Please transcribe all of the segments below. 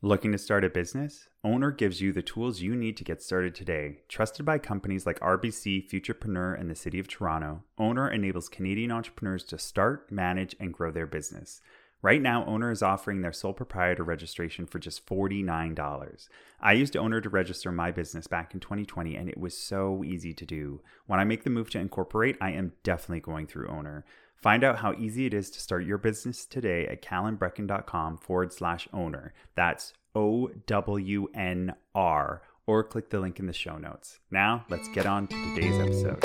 Looking to start a business? Ownr gives you the tools you need to get started today. Trusted by companies like RBC, Futurepreneur, and the City of Toronto, Ownr enables Canadian entrepreneurs to start, manage, and grow their business. Right now, Ownr is offering their sole proprietor registration for just $49. I used Ownr to register my business back in 2020, and it was so easy to do. When I make the move to incorporate, I am definitely going through Ownr. Find out how easy it is to start your business today at calanbreckon.com forward slash owner. That's O W N R, or click the link in the show notes. Now, let's get on to today's episode.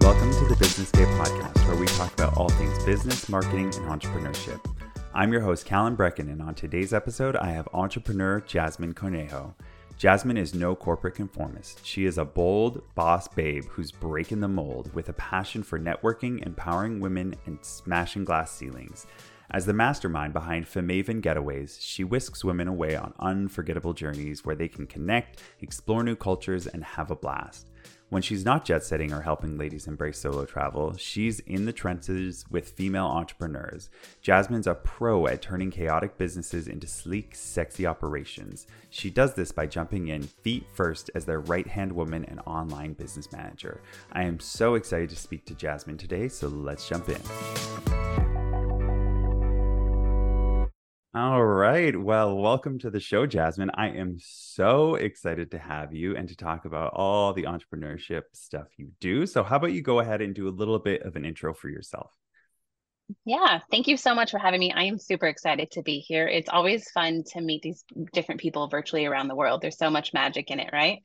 Welcome to the Business Gay podcast, where we talk about all things business, marketing, and entrepreneurship. I'm your host, Calan Breckon, and on today's episode, I have entrepreneur Jazmin Cornejo. Jazmin is no corporate conformist. She is a bold boss babe who's breaking the mold with a passion for networking, empowering women, and smashing glass ceilings. As the mastermind behind Femaven Getaways, she whisks women away on unforgettable journeys where they can connect, explore new cultures, and have a blast. When she's not jet setting or helping ladies embrace solo travel, she's in the trenches with female entrepreneurs. Jazmin's a pro at turning chaotic businesses into sleek, sexy operations. She does this by jumping in feet first as their right hand woman and online business manager. I am so excited to speak to Jazmin today, so let's jump in. All right. Well, welcome to the show, Jazmin. I am so excited to have you and to talk about all the entrepreneurship stuff you do. So, how about you go ahead and do a little bit of an intro for yourself? Yeah, thank you so much for having me. I am super excited to be here. It's always fun to meet these different people virtually around the world. There's so much magic in it, right?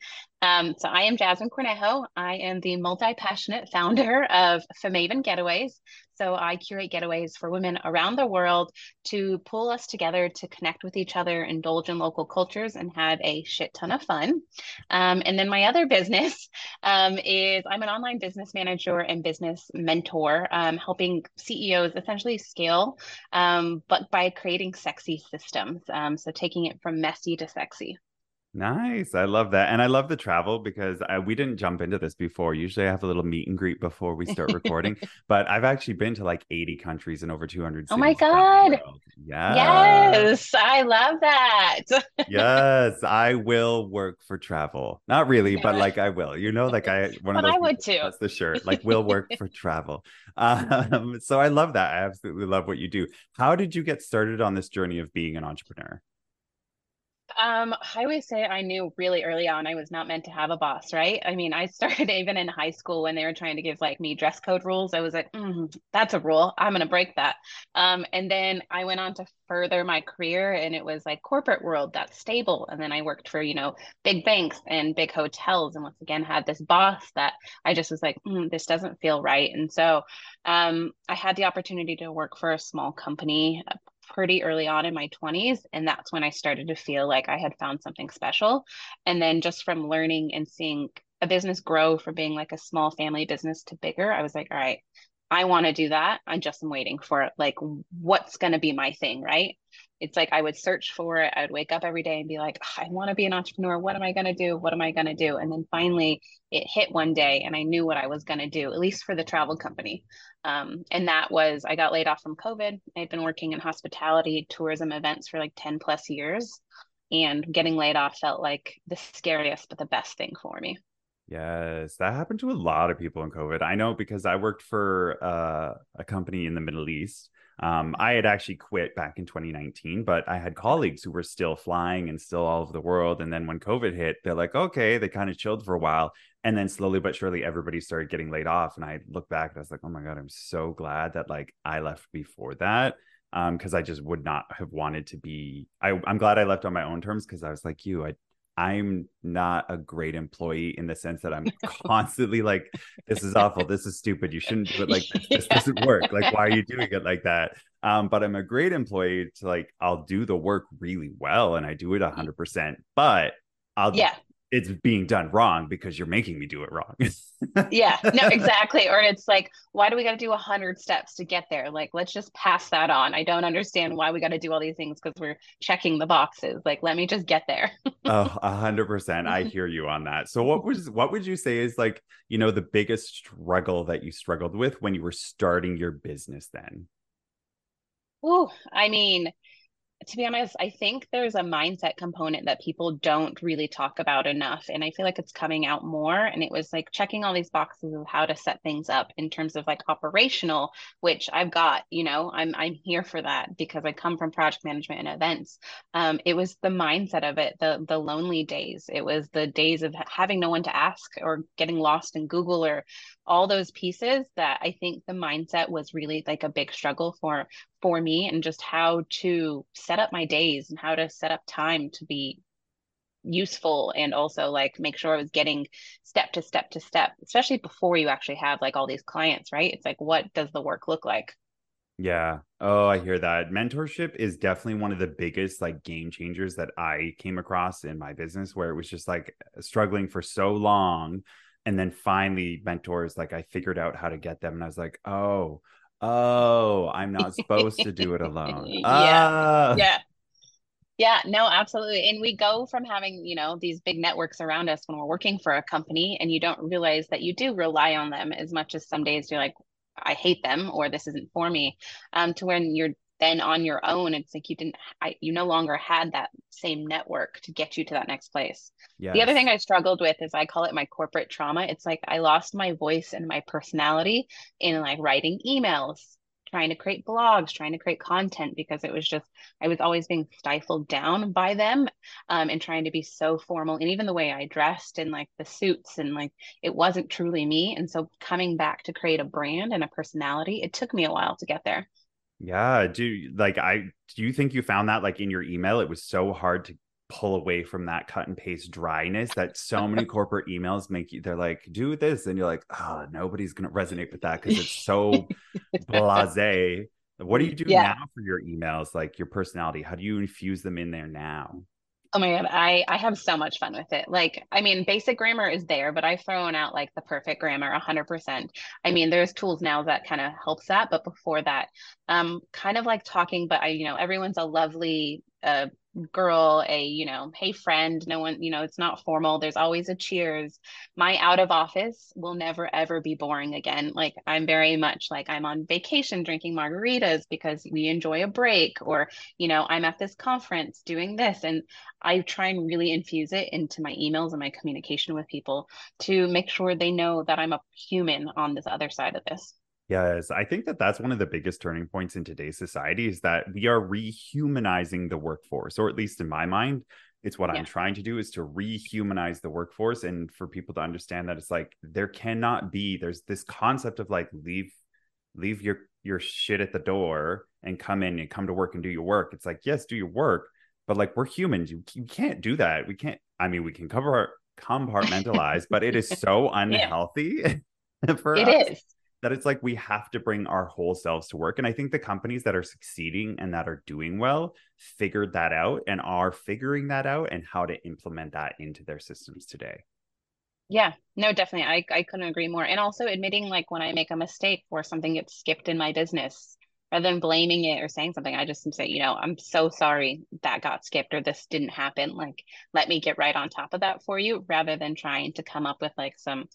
Um, so I am Jazmin Cornejo. I am the multi-passionate founder of Femaven Getaways. So I curate getaways for women around the world to pull us together to connect with each other, indulge in local cultures, and have a shit ton of fun. Um, and then my other business um, is I'm an online business manager and business mentor, um, helping CEOs essentially scale, um, but by creating sexy systems. Um, so taking it from messy to sexy. Nice. I love that. And I love the travel because I, we didn't jump into this before. Usually I have a little meet and greet before we start recording, but I've actually been to like 80 countries and over 200 Oh my God. Yes. Yes. I love that. yes. I will work for travel. Not really, but like I will. You know, like I, one of those. I would too. That's the shirt. Like, will work for travel. Um, so I love that. I absolutely love what you do. How did you get started on this journey of being an entrepreneur? Um, I always say I knew really early on I was not meant to have a boss, right? I mean, I started even in high school when they were trying to give like me dress code rules. I was like, mm, that's a rule. I'm gonna break that. Um, and then I went on to further my career, and it was like corporate world that's stable. And then I worked for you know big banks and big hotels, and once again had this boss that I just was like, mm, this doesn't feel right. And so um, I had the opportunity to work for a small company, pretty early on in my 20s and that's when I started to feel like I had found something special. And then just from learning and seeing a business grow from being like a small family business to bigger I was like all right I want to do that I just am waiting for like what's going to be my thing right it's like I would search for it. I would wake up every day and be like, I want to be an entrepreneur. What am I going to do? What am I going to do? And then finally it hit one day and I knew what I was going to do, at least for the travel company. Um, and that was, I got laid off from COVID. I'd been working in hospitality, tourism events for like 10 plus years. And getting laid off felt like the scariest, but the best thing for me. Yes, that happened to a lot of people in COVID. I know because I worked for uh, a company in the Middle East um, I had actually quit back in 2019, but I had colleagues who were still flying and still all over the world. And then when COVID hit, they're like, okay, they kind of chilled for a while. And then slowly but surely, everybody started getting laid off. And I look back and I was like, oh my God, I'm so glad that like I left before that. Um, because I just would not have wanted to be. I, I'm glad I left on my own terms because I was like you. I I'm not a great employee in the sense that I'm constantly like, this is awful. This is stupid. You shouldn't do it like this. This doesn't work. Like, why are you doing it like that? Um, but I'm a great employee to like, I'll do the work really well and I do it a hundred percent, but I'll yeah it's being done wrong because you're making me do it wrong. yeah, no, exactly. Or it's like, why do we got to do a hundred steps to get there? Like, let's just pass that on. I don't understand why we got to do all these things because we're checking the boxes. Like, let me just get there. oh, a hundred percent. I hear you on that. So what was what would you say is like, you know, the biggest struggle that you struggled with when you were starting your business then? Oh, I mean, to be honest, I think there's a mindset component that people don't really talk about enough. And I feel like it's coming out more. And it was like checking all these boxes of how to set things up in terms of like operational, which I've got, you know, I'm I'm here for that because I come from project management and events. Um, it was the mindset of it, the the lonely days. It was the days of having no one to ask or getting lost in Google or all those pieces that I think the mindset was really like a big struggle for for me and just how to set up my days and how to set up time to be useful and also like make sure I was getting step to step to step, especially before you actually have like all these clients, right? It's like what does the work look like? Yeah. Oh, I hear that. Mentorship is definitely one of the biggest like game changers that I came across in my business where it was just like struggling for so long and then finally mentors like i figured out how to get them and i was like oh oh i'm not supposed to do it alone. Yeah. Uh. yeah. Yeah no absolutely and we go from having you know these big networks around us when we're working for a company and you don't realize that you do rely on them as much as some days you're like I hate them or this isn't for me um, to when you're then on your own it's like you didn't I, you no longer had that same network to get you to that next place. Yes. the other thing i struggled with is i call it my corporate trauma. It's like i lost my voice and my personality in like writing emails trying to create blogs trying to create content because it was just i was always being stifled down by them um, and trying to be so formal. And even the way i dressed and like the suits and like it wasn't truly me. And so coming back to create a brand and a personality it took me a while to get there yeah. Do like I do you think you found that like in your email it was so hard to pull away from that cut and paste dryness that so many corporate emails make you they're like do this and you're like oh nobody's gonna resonate with that because it's so blase what do you do yeah. now for your emails like your personality how do you infuse them in there now Oh my god, I I have so much fun with it. Like, I mean, basic grammar is there, but I've thrown out like the perfect grammar 100%. I mean, there's tools now that kind of helps that, but before that, um kind of like talking, but I you know, everyone's a lovely uh girl a you know hey friend no one you know it's not formal. There's always a cheers. My out of office will never ever be boring again. Like i'm very much like i'm on vacation drinking margaritas because we enjoy a break or you know i'm at this conference doing this. And i try and really infuse it into my emails and my communication with people to make sure they know that i'm a human on this other side of this Yes, I think that that's one of the biggest turning points in today's society is that we are rehumanizing the workforce, or at least in my mind, it's what yeah. I'm trying to do is to rehumanize the workforce and for people to understand that it's like there cannot be there's this concept of like leave leave your your shit at the door and come in and come to work and do your work. It's like yes, do your work, but like we're humans, you, you can't do that. We can't. I mean, we can cover our compartmentalize, but it is so unhealthy for it us. Is that it's like we have to bring our whole selves to work. And I think the companies that are succeeding and that are doing well figured that out and are figuring that out and how to implement that into their systems today. Yeah, no, definitely. I, I couldn't agree more. And also admitting like when I make a mistake or something gets skipped in my business, rather than blaming it or saying something, I just say, you know, I'm so sorry that got skipped or this didn't happen. Like, let me get right on top of that for you rather than trying to come up with like some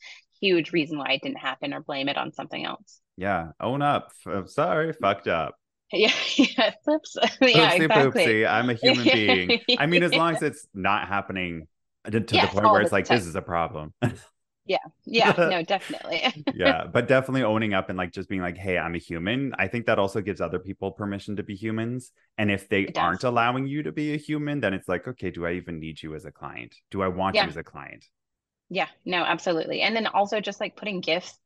huge reason why it didn't happen or blame it on something else. Yeah, own up. I'm sorry, fucked up. Yeah, yeah, oops. yeah, Oopsie exactly. Poopsie. I'm a human being. I mean, as long as it's not happening to, to yes, the point where it's like time. this is a problem. yeah, yeah, no, definitely. yeah, but definitely owning up and like just being like, "Hey, I'm a human." I think that also gives other people permission to be humans. And if they aren't allowing you to be a human, then it's like, okay, do I even need you as a client? Do I want yeah. you as a client? Yeah, no, absolutely. And then also just like putting gifts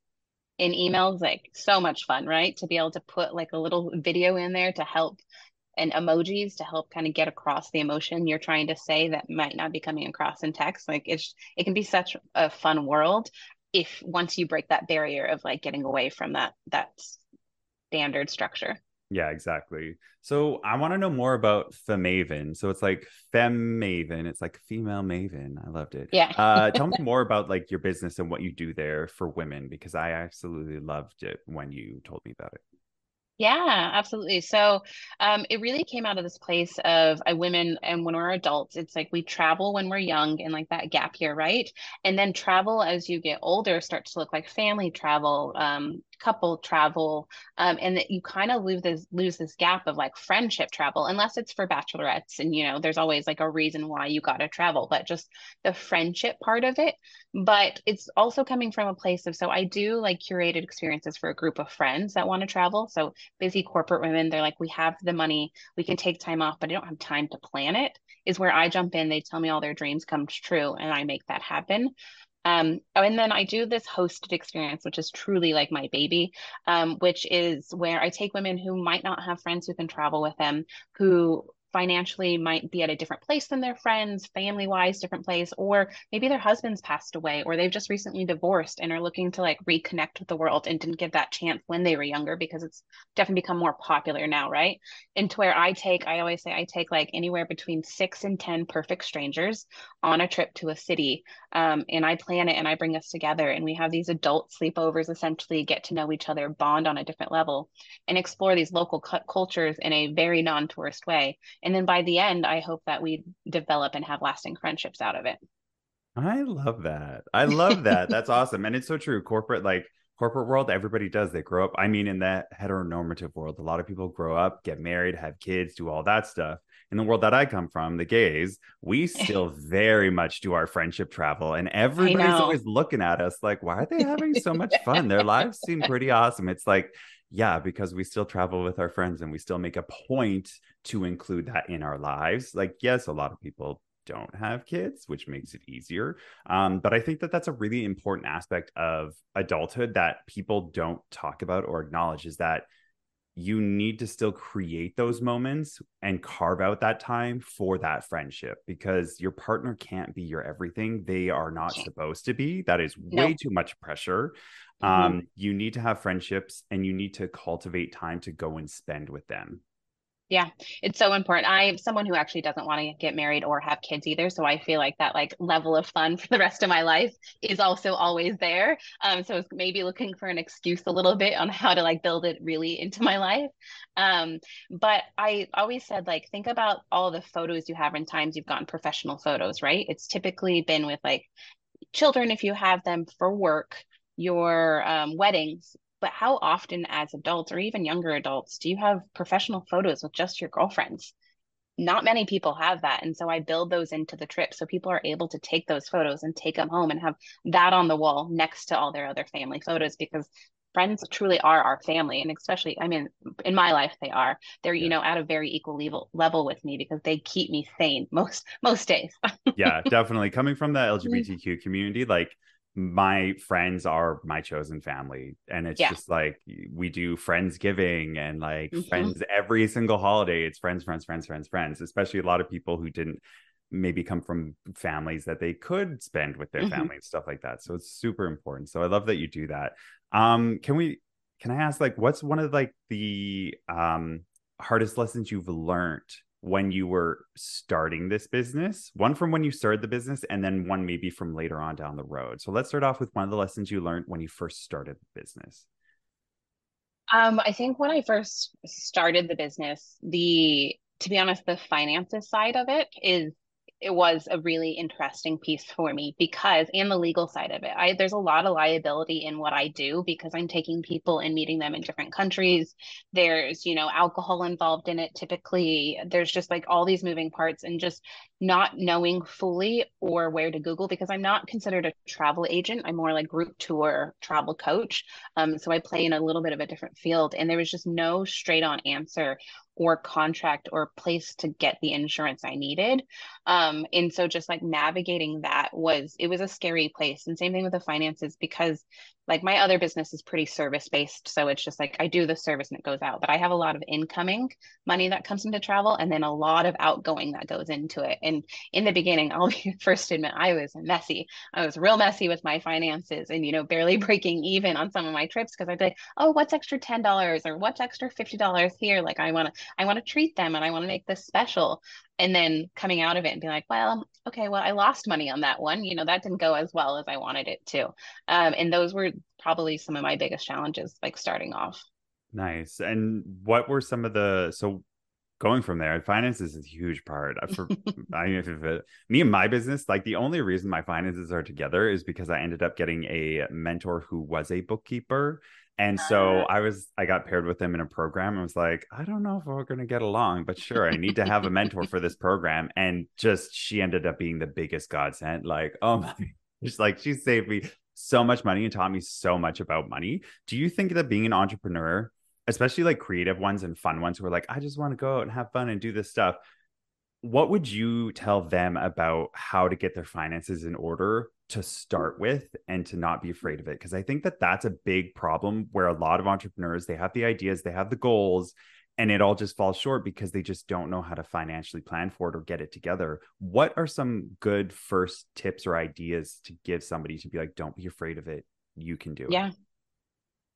in emails, like so much fun, right? To be able to put like a little video in there to help and emojis to help kind of get across the emotion you're trying to say that might not be coming across in text. Like it's it can be such a fun world if once you break that barrier of like getting away from that that standard structure. Yeah, exactly. So I want to know more about Femaven. So it's like Femaven. It's like female maven. I loved it. Yeah. uh, tell me more about like your business and what you do there for women because I absolutely loved it when you told me about it. Yeah, absolutely. So um, it really came out of this place of uh, women and when we're adults, it's like we travel when we're young and like that gap year, right? And then travel as you get older starts to look like family travel, um, couple travel um, and that you kind of lose this lose this gap of like friendship travel unless it's for bachelorettes and you know there's always like a reason why you got to travel but just the friendship part of it. But it's also coming from a place of so i do like curated experiences for a group of friends that want to travel so busy corporate women they're like we have the money we can take time off but i don't have time to plan it is where i jump in they tell me all their dreams come true and i make that happen um, oh, and then I do this hosted experience, which is truly like my baby, um, which is where I take women who might not have friends who can travel with them, who financially might be at a different place than their friends, family wise, different place, or maybe their husband's passed away, or they've just recently divorced and are looking to like reconnect with the world and didn't get that chance when they were younger because it's definitely become more popular now, right? And to where I take, I always say I take like anywhere between six and 10 perfect strangers on a trip to a city. Um, and I plan it and I bring us together and we have these adult sleepovers essentially get to know each other, bond on a different level, and explore these local cu- cultures in a very non tourist way and then by the end i hope that we develop and have lasting friendships out of it. I love that. I love that. That's awesome. And it's so true. Corporate like corporate world everybody does. They grow up i mean in that heteronormative world a lot of people grow up get married have kids do all that stuff. In the world that i come from the gays we still very much do our friendship travel. And everybody's always looking at us like why are they having so much fun? Their lives seem pretty awesome. It's like yeah, because we still travel with our friends and we still make a point to include that in our lives. Like, yes, a lot of people don't have kids, which makes it easier. Um, but I think that that's a really important aspect of adulthood that people don't talk about or acknowledge is that you need to still create those moments and carve out that time for that friendship because your partner can't be your everything. They are not supposed to be. That is way nope. too much pressure. Mm-hmm. Um, you need to have friendships and you need to cultivate time to go and spend with them. Yeah, it's so important. I'm someone who actually doesn't want to get married or have kids either, so I feel like that like level of fun for the rest of my life is also always there. Um, so it's maybe looking for an excuse a little bit on how to like build it really into my life. Um, but I always said like think about all the photos you have in times you've gotten professional photos, right? It's typically been with like children if you have them for work your um, weddings, but how often as adults or even younger adults do you have professional photos with just your girlfriends? Not many people have that. And so I build those into the trip so people are able to take those photos and take them home and have that on the wall next to all their other family photos because friends truly are our family and especially i mean in my life they are they're yeah. you know at a very equal level level with me because they keep me sane most most days yeah definitely coming from the mm-hmm. lgbtq community like my friends are my chosen family and it's yeah. just like we do friendsgiving and like mm-hmm. friends every single holiday it's friends friends friends friends friends especially a lot of people who didn't maybe come from families that they could spend with their mm-hmm. family and stuff like that so it's super important so i love that you do that um can we can i ask like what's one of like the um hardest lessons you've learned when you were starting this business, one from when you started the business, and then one maybe from later on down the road. So let's start off with one of the lessons you learned when you first started the business. Um, I think when I first started the business, the to be honest, the finances side of it is it was a really interesting piece for me because and the legal side of it I, there's a lot of liability in what i do because i'm taking people and meeting them in different countries. There's you know alcohol involved in it typically. There's just like all these moving parts and just not knowing fully or where to google because i'm not considered a travel agent. I'm more like group tour travel coach. Um, so i play in a little bit of a different field and there was just no straight on answer or contract or place to get the insurance I needed. Um, and so just like navigating that was it was a scary place. And same thing with the finances because like my other business is pretty service based so it's just like i do the service and it goes out but i have a lot of incoming money that comes into travel and then a lot of outgoing that goes into it. And in the beginning i'll be first admit i was messy. I was real messy with my finances and you know barely breaking even on some of my trips because i'd be like oh what's extra $10 or what's extra $50 here? Like i want to i want to treat them and i want to make this special and then coming out of it and being like well okay well i lost money on that one. You know that didn't go as well as i wanted it to. Um, and those were probably some of my biggest challenges like starting off. Nice. And what were some of the so going from there finances is a huge part. Uh, for I mean, if it, me and my business like the only reason my finances are together is because i ended up getting a mentor who was a bookkeeper and so uh, I was, I got paired with him in a program. I was like, I don't know if we're going to get along, but sure, I need to have a mentor for this program. And just she ended up being the biggest godsend. Like, oh my, just like she saved me so much money and taught me so much about money. Do you think that being an entrepreneur, especially like creative ones and fun ones who are like, I just want to go out and have fun and do this stuff, what would you tell them about how to get their finances in order to mm. start with and to not be mm. afraid of it? Because i think that that's a big problem where a lot of entrepreneurs they have the ideas they have the goals and it all just falls short because they just don't know how to financially plan for it or get it together. What are some good first tips or ideas to give somebody to be like don't be afraid of it. You can do it. yeah. it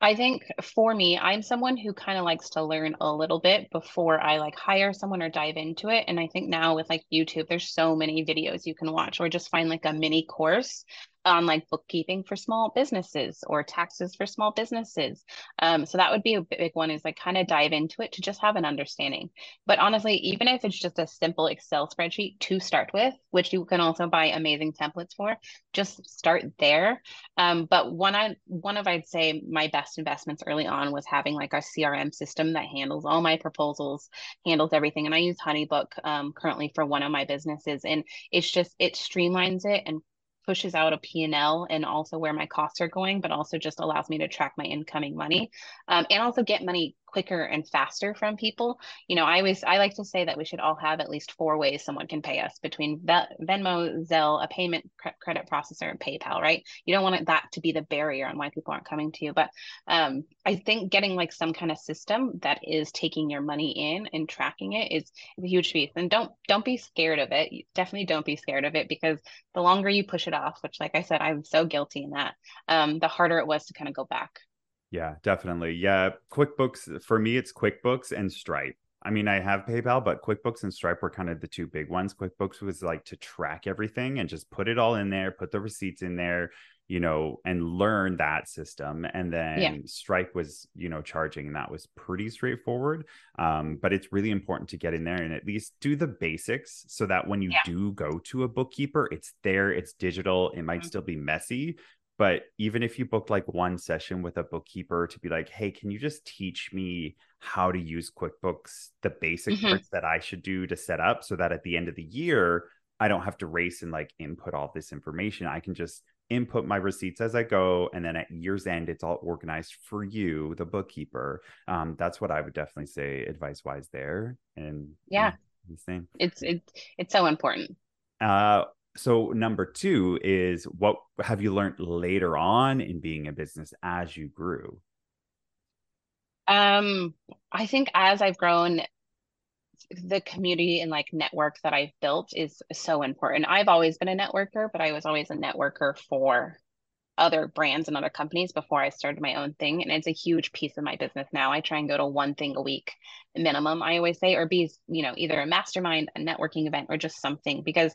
I think for me, I'm someone who kind of likes to learn a little bit before I like hire someone or dive into it. And I think now with like YouTube, there's so many videos you can watch or just find like a mini course on like bookkeeping for small businesses or taxes for small businesses. Um, so that would be a big one is like kind of dive into it to just have an understanding. But honestly, even if it's just a simple Excel spreadsheet to start with, which you can also buy amazing templates for, just start there. Um, but one I one of I'd say my best investments early on was having like a CRM system that handles all my proposals, handles everything. And I use Honeybook um, currently for one of my businesses, and it's just it streamlines it and pushes out a P&L and also where my costs are going, but also just allows me to track my incoming money um, and also get money quicker and faster from people. You know, I always I like to say that we should all have at least four ways someone can pay us between Venmo, Zelle, a payment credit processor, and PayPal. Right? You don't want that to be the barrier on why people aren't coming to you. But um, I think getting like some kind of system that is taking your money in and tracking it is, a huge piece. And don't don't be scared of it. Definitely don't be scared of it because the longer you push it off, which like I said, I'm so guilty in that, um, the harder it was to kind of go back. Yeah, definitely. Yeah, QuickBooks for me it's QuickBooks and Stripe. I mean, I have PayPal, but QuickBooks and Stripe were kind of the two big ones. QuickBooks was like to track everything and just put it all in there, put the receipts in there, you know, and learn that system. And then yeah. Stripe was, you know, charging, and that was pretty straightforward. Um, but it's really important to get in there and at least do the basics so that when you yeah. do go to a bookkeeper, it's there, it's digital, it might mm-hmm. still be messy, but even if you booked like one session with a bookkeeper to be like, hey, can you just teach me how to use QuickBooks, the basic mm-hmm. parts that I should do to set up so that at the end of the year, I don't have to race and like input all this information. I can just input my receipts as I go. And then at year's end, it's all organized for you, the bookkeeper. Um, that's what I would definitely say advice wise there. And yeah, the same. It's, it's, it's so important. Uh, so number two is what have you learned later on in being a business as you grew? Um i think as i've grown the community and like network that i've built is so important. I've always been a networker but i was always a networker for other brands and other companies before i started my own thing and it's a huge piece of my business now. I try and go to one thing a week minimum i always say or be you know either a mastermind a networking event or just something because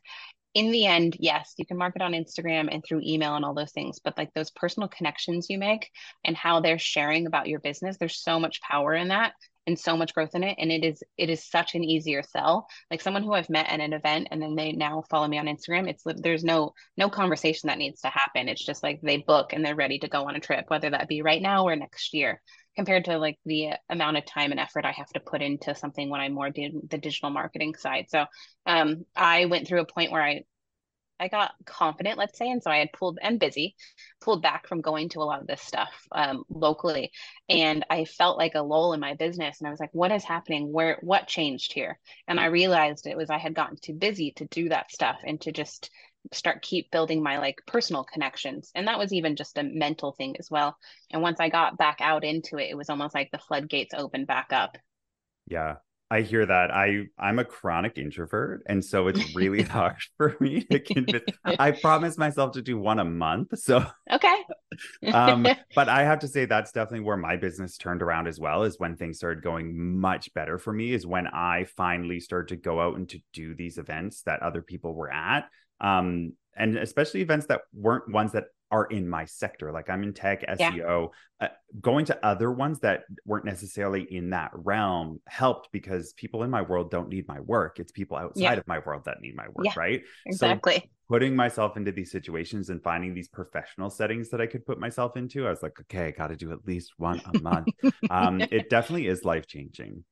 in the end, yes, you can market on Instagram and through email and all those things, but like those personal connections you make and how they're sharing about your business, there's so much power in that and so much growth in it and it is it is such an easier sell like someone who i've met at an event and then they now follow me on instagram it's there's no no conversation that needs to happen it's just like they book and they're ready to go on a trip whether that be right now or next year compared to like the amount of time and effort I have to put into something when I'm more doing the digital marketing side. So um, I went through a point where I I got confident, let's say, and so I had pulled and busy, pulled back from going to a lot of this stuff um, locally, and I felt like a lull in my business, and I was like, "What is happening? Where? What changed here?" And I realized it was I had gotten too busy to do that stuff and to just start keep building my like personal connections and that was even just a mental thing as well and once i got back out into it it was almost like the floodgates opened back up yeah I hear that. I I'm a chronic introvert, and so it's really hard for me to convince. I promise myself to do one a month. So okay. um, but I have to say that's definitely where my business turned around as well. Is when things started going much better for me. Is when I finally started to go out and to do these events that other people were at. Um, and especially events that weren't ones that are in my sector. Like I'm in tech, SEO. Yeah. Uh, going to other ones that weren't necessarily in that realm helped because people in my world don't need my work. It's people outside yeah. of my world that need my work, yeah, right? Exactly. So putting myself into these situations and finding these professional settings that I could put myself into, I was like, okay, I got to do at least one a month. um, it definitely is life changing.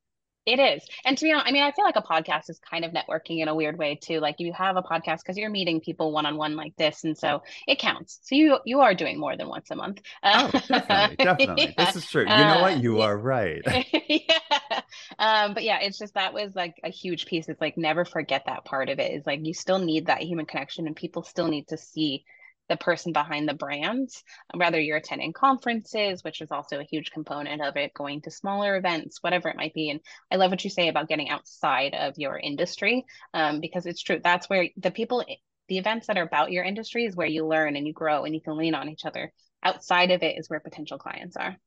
It is. And to be honest, I mean, I feel like a podcast is kind of networking in a weird way too. Like you have a podcast because you're meeting people one on one like this. And so it counts. So you you are doing more than once a month. oh, definitely. Definitely. yeah. This is true. You know what? You uh, are right. yeah. Um, but yeah, it's just that was like a huge piece. It's like never forget that part of it. Is like you still need that human connection and people still need to see the person behind the brands, whether you're attending conferences, which is also a huge component of it, going to smaller events, whatever it might be. And I love what you say about getting outside of your industry, um, because it's true. That's where the people, the events that are about your industry is where you learn and you grow and you can lean on each other. Outside of it is where potential clients are.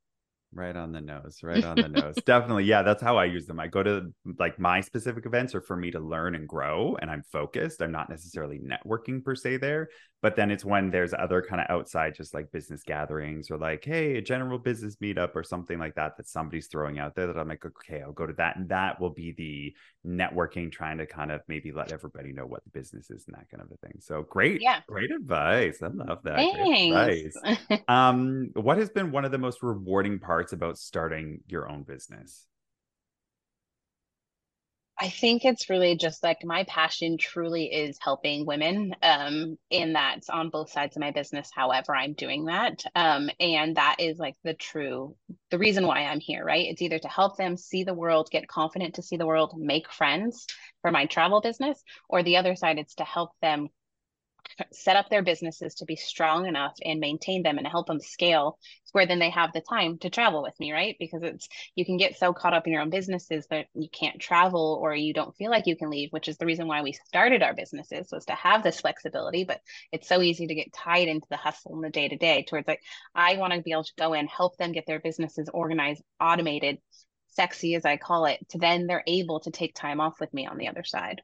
Right on the nose, right on the nose. Definitely. Yeah, that's how I use them. I go to like my specific events are for me to learn and grow and I'm focused. I'm not necessarily networking per se there, but then it's when there's other kind of outside just like business gatherings or like hey a general business meetup or something like that that somebody's throwing out there that i'm like okay i'll go to that and that will be the networking trying to kind of maybe let everybody know what the business is and that kind of a thing so great yeah great advice i love that Thanks. advice. um what has been one of the most rewarding parts about starting your own business I think it's really just like my passion truly is helping women. Um, and that's on both sides of my business, however, I'm doing that. Um, and that is like the true the reason why I'm here, right? It's either to help them see the world, get confident to see the world, make friends for my travel business, or the other side, it's to help them set up their businesses to be strong enough and maintain them and help them scale where then they have the time to travel with me right? Because it's you can get so caught up in your own businesses that you can't travel or you don't feel like you can leave which is the reason why we started our businesses was to have this flexibility. But it's so easy to get tied into the hustle in the day to day towards like i want to be able to go in help them get their businesses organized automated sexy as i call it to then they're able to take time off with me on the other side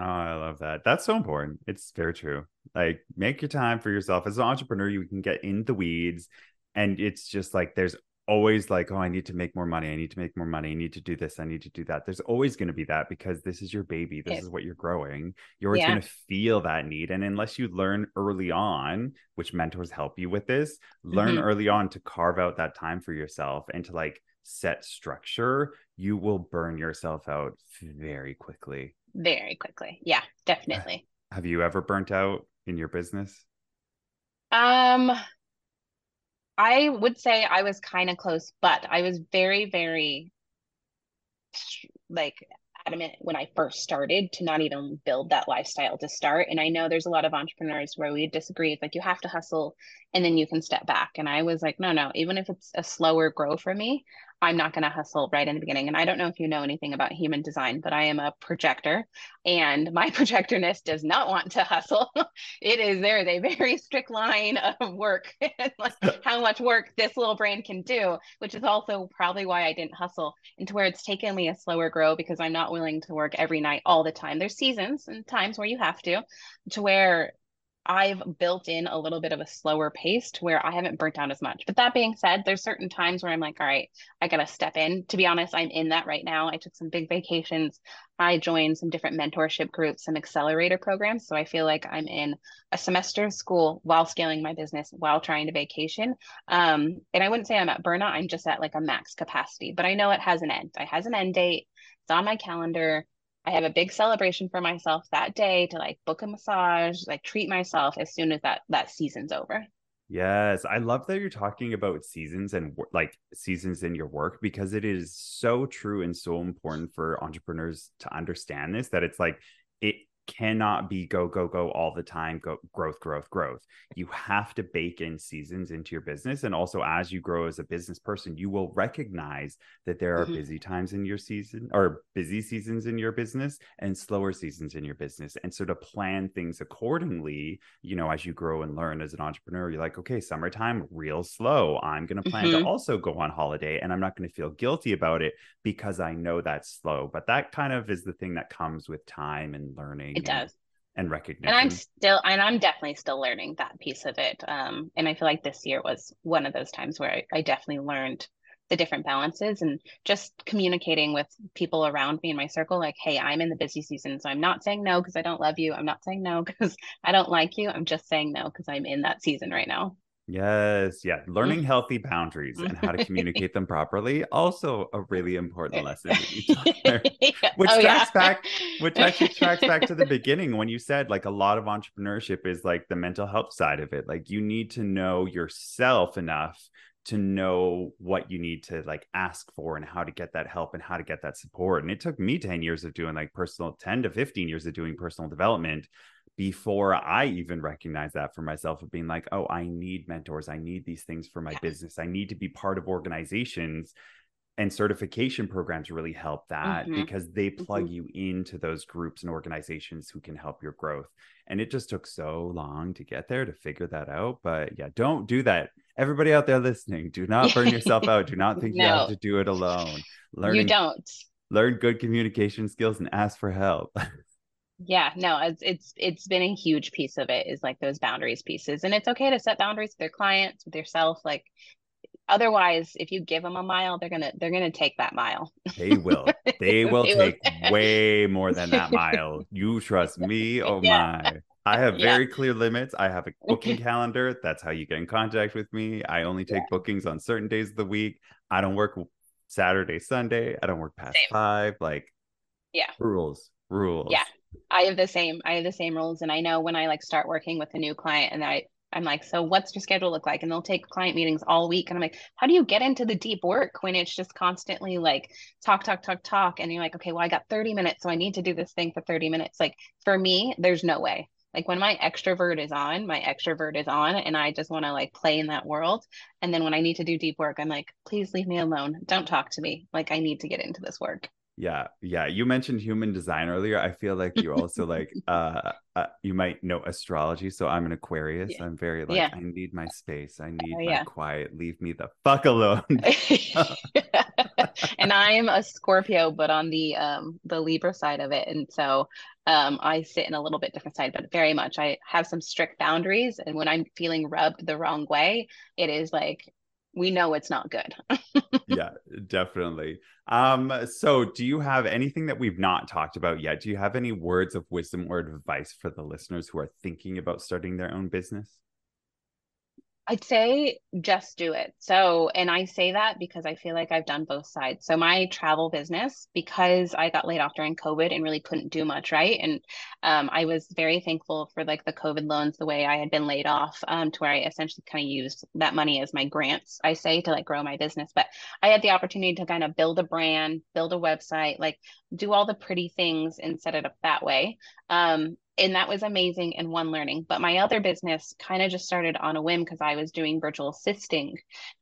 Oh, I love that. That's so important. It's very true. Like, make your time for yourself. As an entrepreneur, you can get in the weeds, and it's just like there's always like, oh, I need to make more money. I need to make more money. I need to do this. I need to do that. There's always going to be that because this is your baby. This is what you're growing. You're always yeah. going to feel that need. And unless you learn early on, which mentors help you with this, learn mm-hmm. early on to carve out that time for yourself and to like set structure, you will burn yourself out very quickly very quickly. Yeah, definitely. Have you ever burnt out in your business? Um I would say I was kind of close, but I was very very like adamant when I first started to not even build that lifestyle to start. And I know there's a lot of entrepreneurs where we disagree. It's like you have to hustle and then you can step back. And I was like, no, no, even if it's a slower grow for me, I'm not going to hustle right in the beginning. And I don't know if you know anything about human design, but I am a projector and my projectorness does not want to hustle. it is there is a very strict line of work, like how much work this little brain can do, which is also probably why I didn't hustle into where it's taken me a slower grow because I'm not willing to work every night all the time. There's seasons and times where you have to, to where I've built in a little bit of a slower pace to where I haven't burnt out as much. But that being said, there's certain times where I'm like, all right, I got to step in. To be honest, I'm in that right now. I took some big vacations. I joined some different mentorship groups, some accelerator programs. So I feel like I'm in a semester of school while scaling my business, while trying to vacation. Um, and I wouldn't say I'm at burnout. I'm just at like a max capacity, but I know it has an end. It has an end date. It's on my calendar. I have a big celebration for myself that day to like book a massage, like treat myself as soon as that that season's over. Yes, I love that you're talking about seasons and like seasons in your work because it is so true and so important for entrepreneurs to understand this that it's like it cannot be go go go all the time go growth growth growth you have to bake in seasons into your business and also as you grow as a business person you will recognize that there are mm-hmm. busy times in your season or busy seasons in your business and slower seasons in your business and so to plan things accordingly you know as you grow and learn as an entrepreneur you're like okay summertime real slow i'm going to plan mm-hmm. to also go on holiday and i'm not going to feel guilty about it because i know that's slow but that kind of is the thing that comes with time and learning it does. And recognition. And I'm still, and I'm definitely still learning that piece of it. Um, and I feel like this year was one of those times where I, I definitely learned the different balances and just communicating with people around me in my circle like hey i'm in the busy season so i'm not saying no because i don't love you i'm not saying no because i don't like you i'm just saying no because i'm in that season right now Yes, yeah. Learning healthy boundaries and how to communicate them properly also a really important lesson. yeah. Which oh, tracks yeah. back which actually tracks back to the beginning when you said like a lot of entrepreneurship is like the mental health side of it. Like you need to know yourself enough to know what you need to like ask for and how to get that help and how to get that support. And it took me 10 years of doing like personal 10 to 15 years of doing personal development before I even recognize that for myself of being like, oh, I need mentors. I need these things for my yeah. business. I need to be part of organizations and certification programs really help that mm-hmm. because they plug mm-hmm. you into those groups and organizations who can help your growth. And it just took so long to get there to figure that out. But yeah, don't do that. Everybody out there listening, do not burn yourself out. Do not think no. you have to do it alone. Learn you don't. Learn good communication skills and ask for help. yeah no it's it's it's been a huge piece of it is like those boundaries pieces and it's okay to set boundaries with their clients with yourself like otherwise if you give them a mile they're gonna they're gonna take that mile. They will. They will they take will. way more than that mile. You trust me? Oh yeah. my. I have very yeah. clear limits. I have a booking calendar. That's how you get in contact with me. I only take yeah. bookings on certain days of the week. I don't work saturday sunday. I don't work past Same. five. Like yeah. rules rules. Yeah I have the same I have the same rules and I know when I like start working with a new client and I I'm like, so what's your schedule look like? And they'll take client meetings all week. And I'm like, how do you get into the deep work when it's just constantly like talk, talk, talk, talk? And you're like, okay, well, I got 30 minutes, so I need to do this thing for 30 minutes. Like for me, there's no way. Like when my extrovert is on, my extrovert is on, and I just want to like play in that world. And then when I need to do deep work, I'm like, please leave me alone. Don't talk to me. Like I need to get into this work. Yeah, yeah. You mentioned human design earlier. I feel like you also like uh, uh, you might know astrology. So I'm an Aquarius. Yeah. I'm very like yeah. I need my space. I need oh, my quiet. Leave me the fuck alone. and I'm a Scorpio, but on the um the Libra side of it. And so um I sit in a little bit different side, but very much I have some strict boundaries. And when I'm feeling rubbed the wrong way, it is like we know it's not good. yeah, definitely. Um, so do you have anything that we've not talked about yet? Do you have any words of wisdom or advice for the listeners who are thinking about starting their own business? I'd say just do it. So, and I say that because I feel like I've done both sides. So, my travel business, because I got laid off during COVID and really couldn't do much, right? And um, I was very thankful for like the COVID loans, the way I had been laid off, um, to where I essentially kind of used that money as my grants, I say, to like grow my business. But I had the opportunity to kind of build a brand, build a website, like do all the pretty things and set it up that way. Um, and that was amazing and one learning. But my other business kind of just started on a whim because i was doing virtual assisting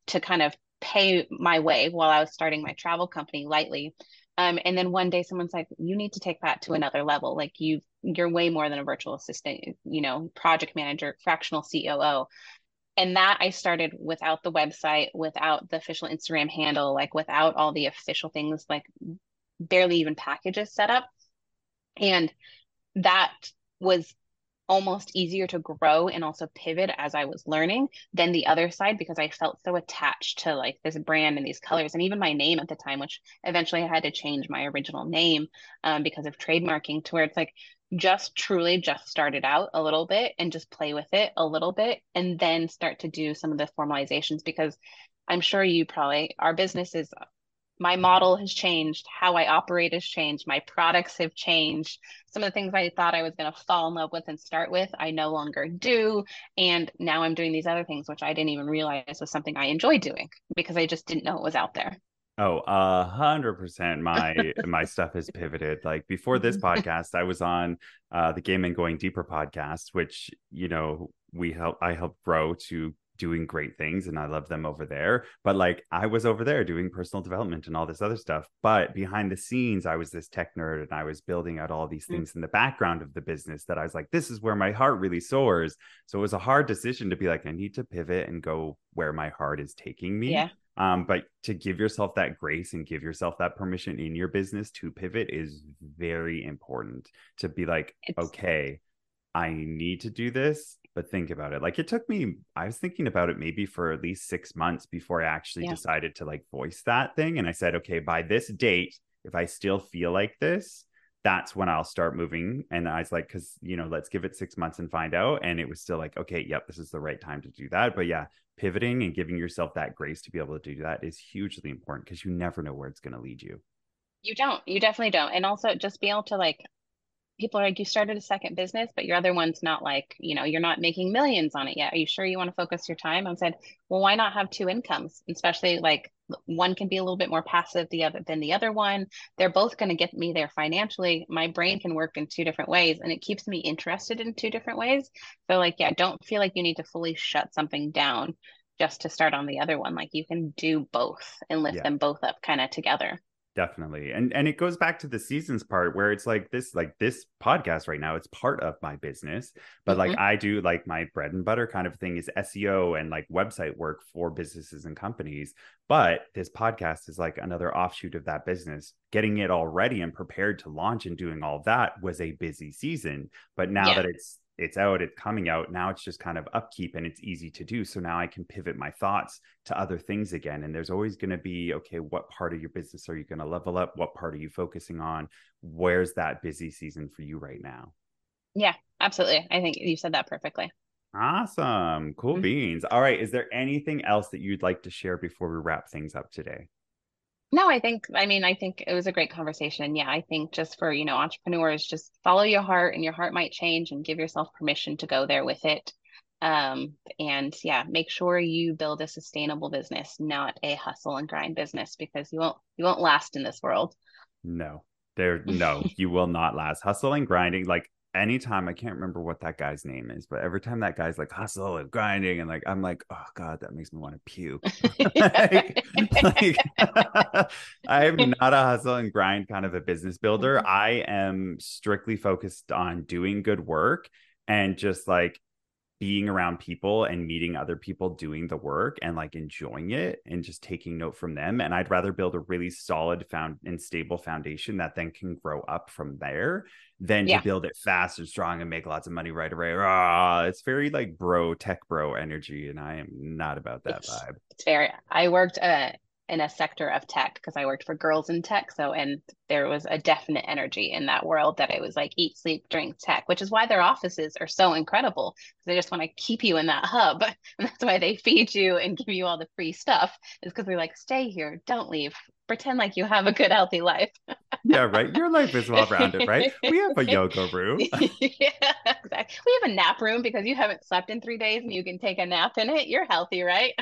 to kind of pay my way while i was starting my travel company lightly. Um, and then one day someone's like you need to take that to another level. Like you you're way more than a virtual assistant you know project manager fractional coo and that i started without the website without the official instagram handle like without all the official things like barely even packages set up. And that was almost easier to grow and also pivot as I was learning than the other side because I felt so attached to like this brand and these colors and even my name at the time, which eventually I had to change my original name um, because of trademarking to where it's like just truly just started out a little bit and just play with it a little bit and then start to do some of the formalizations because I'm sure you probably our business is my model has changed, how I operate has changed, my products have changed. Some of the things I thought I was going to fall in love with and start with, I no longer do. And now I'm doing these other things, which I didn't even realize was something I enjoy doing because I just didn't know it was out there. Oh, a hundred percent. My my stuff has pivoted. Like before this podcast, I was on uh, the Gay Men Going Deeper podcast, which you know we help I help grow to doing great things and I love them over there. But like I was over there doing personal development and all this other stuff. But behind the scenes, I was this tech nerd and I was building out all these mm. things mm-hmm. in the background of the business that I was like, this is where my heart really soars. So it was a hard decision to be like, I need to pivot and go where my heart is taking me. Yeah. Um, but to give yourself that grace and give yourself that permission in your business to pivot is very important to be like, it's... okay, I need to do this but think about it like it took me i was thinking about it maybe for at least six months before i actually yeah. decided to like voice that thing and i said okay by this date if i still feel like this that's when i'll start moving and i was like because you know let's give it six months and find out and it was still like okay yep this is the right time to do that but yeah pivoting and giving yourself that grace to be able to do that is hugely important because you never know where it's going to lead you you don't you definitely don't and also just be able to like people are like, you started a second business, but your other one's not like, you know, you're not making millions on it yet. Are you sure you want to focus your time? I said, well, why not have two incomes? Especially like one can be a little bit more passive the other than the other one. They're both going to get me there financially. My brain can work in two different ways and it keeps me interested in two different ways. So like, yeah, don't feel like you need to fully shut something down just to start on the other one. Like you can do both and lift yeah. them both up kind of together definitely and and it goes back to the seasons part where it's like this like this podcast right now it's part of my business but mm-hmm. like i do like my bread and butter kind of thing is seo and like website work for businesses and companies but this podcast is like another offshoot of that business getting it all ready and prepared to launch and doing all that was a busy season but now yeah. that it's it's out, it's coming out. Now it's just kind of upkeep and it's easy to do. So now I can pivot my thoughts to other things again. And there's always going to be, okay, what part of your business are you going to level up? What part are you focusing on? Where's that busy season for you right now? Yeah, absolutely. I think you said that perfectly. Awesome. Cool mm-hmm. beans. All right. Is there anything else that you'd like to share before we wrap things up today? No, I think, I mean, I think it was a great conversation. Yeah, I think just for, you know, entrepreneurs, just follow your heart and your heart might change and give yourself permission to go there with it. Um, and yeah, make sure you build a sustainable business, not a hustle and grind business because you won't, you won't last in this world. No, there, no, you will not last. Hustle and grinding, like anytime I can't remember what that guy's name is, but every time that guy's like hustle and grinding, and like I'm like, oh god, that makes me want to puke. like, like I'm not a hustle and grind kind of a business builder. Mm-hmm. I am strictly focused on doing good work and just like being around people and meeting other people doing the work and like enjoying it and just taking note from them and i'd rather build a really solid found and stable foundation that then can grow up from there than yeah. to build it fast and strong and make lots of money right away ah, it's very like bro tech bro energy and i am not about that it's, vibe it's very i worked uh in a sector of tech because I worked for girls in tech. So, and there was a definite energy in that world that it was like eat, sleep, drink tech, which is why their offices are so incredible because they just want to keep you in that hub. And that's why they feed you and give you all the free stuff, is because they're like, stay here, don't leave, pretend like you have a good, healthy life. yeah, right. Your life is well rounded, right? We have a yoga room. yeah, exactly. We have a nap room because you haven't slept in three days and you can take a nap in it. You're healthy, right?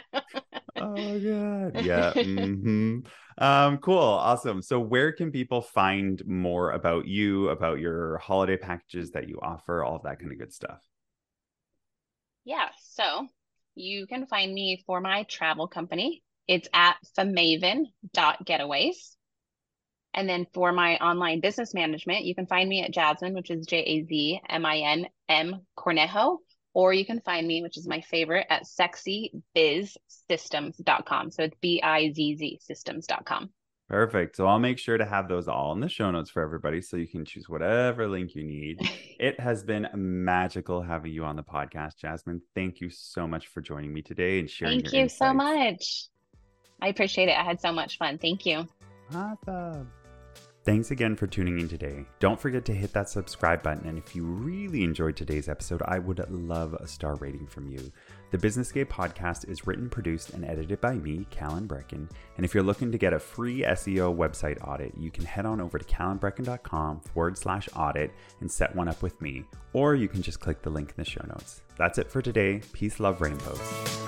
oh god. Yeah. Mm-hmm. Um, cool, awesome. So where can people find more about you, about your holiday packages that you offer, all of that kind of good stuff? Yeah, so you can find me for my travel company. It's at femaven.getaways. And then for my online business management, you can find me at Jazmin, which is J A Z M I N M Cornejo, or you can find me, which is my favorite, at sexybizzsystems.com. So it's B I Z Z systems.com. Perfect. So I'll make sure to have those all in the show notes for everybody so you can choose whatever link you need. it has been magical having you on the podcast, Jazmin. Thank you so much for joining me today and sharing. Thank you insights. so much. I appreciate it. I had so much fun. Thank you. Awesome. Thanks again for tuning in today. Don't forget to hit that subscribe button. And if you really enjoyed today's episode, I would love a star rating from you. The Business Gay podcast is written, produced, and edited by me, Calan Breckon. And if you're looking to get a free SEO website audit, you can head on over to calanbreckon.com forward slash audit and set one up with me. Or you can just click the link in the show notes. That's it for today. Peace, love, rainbows.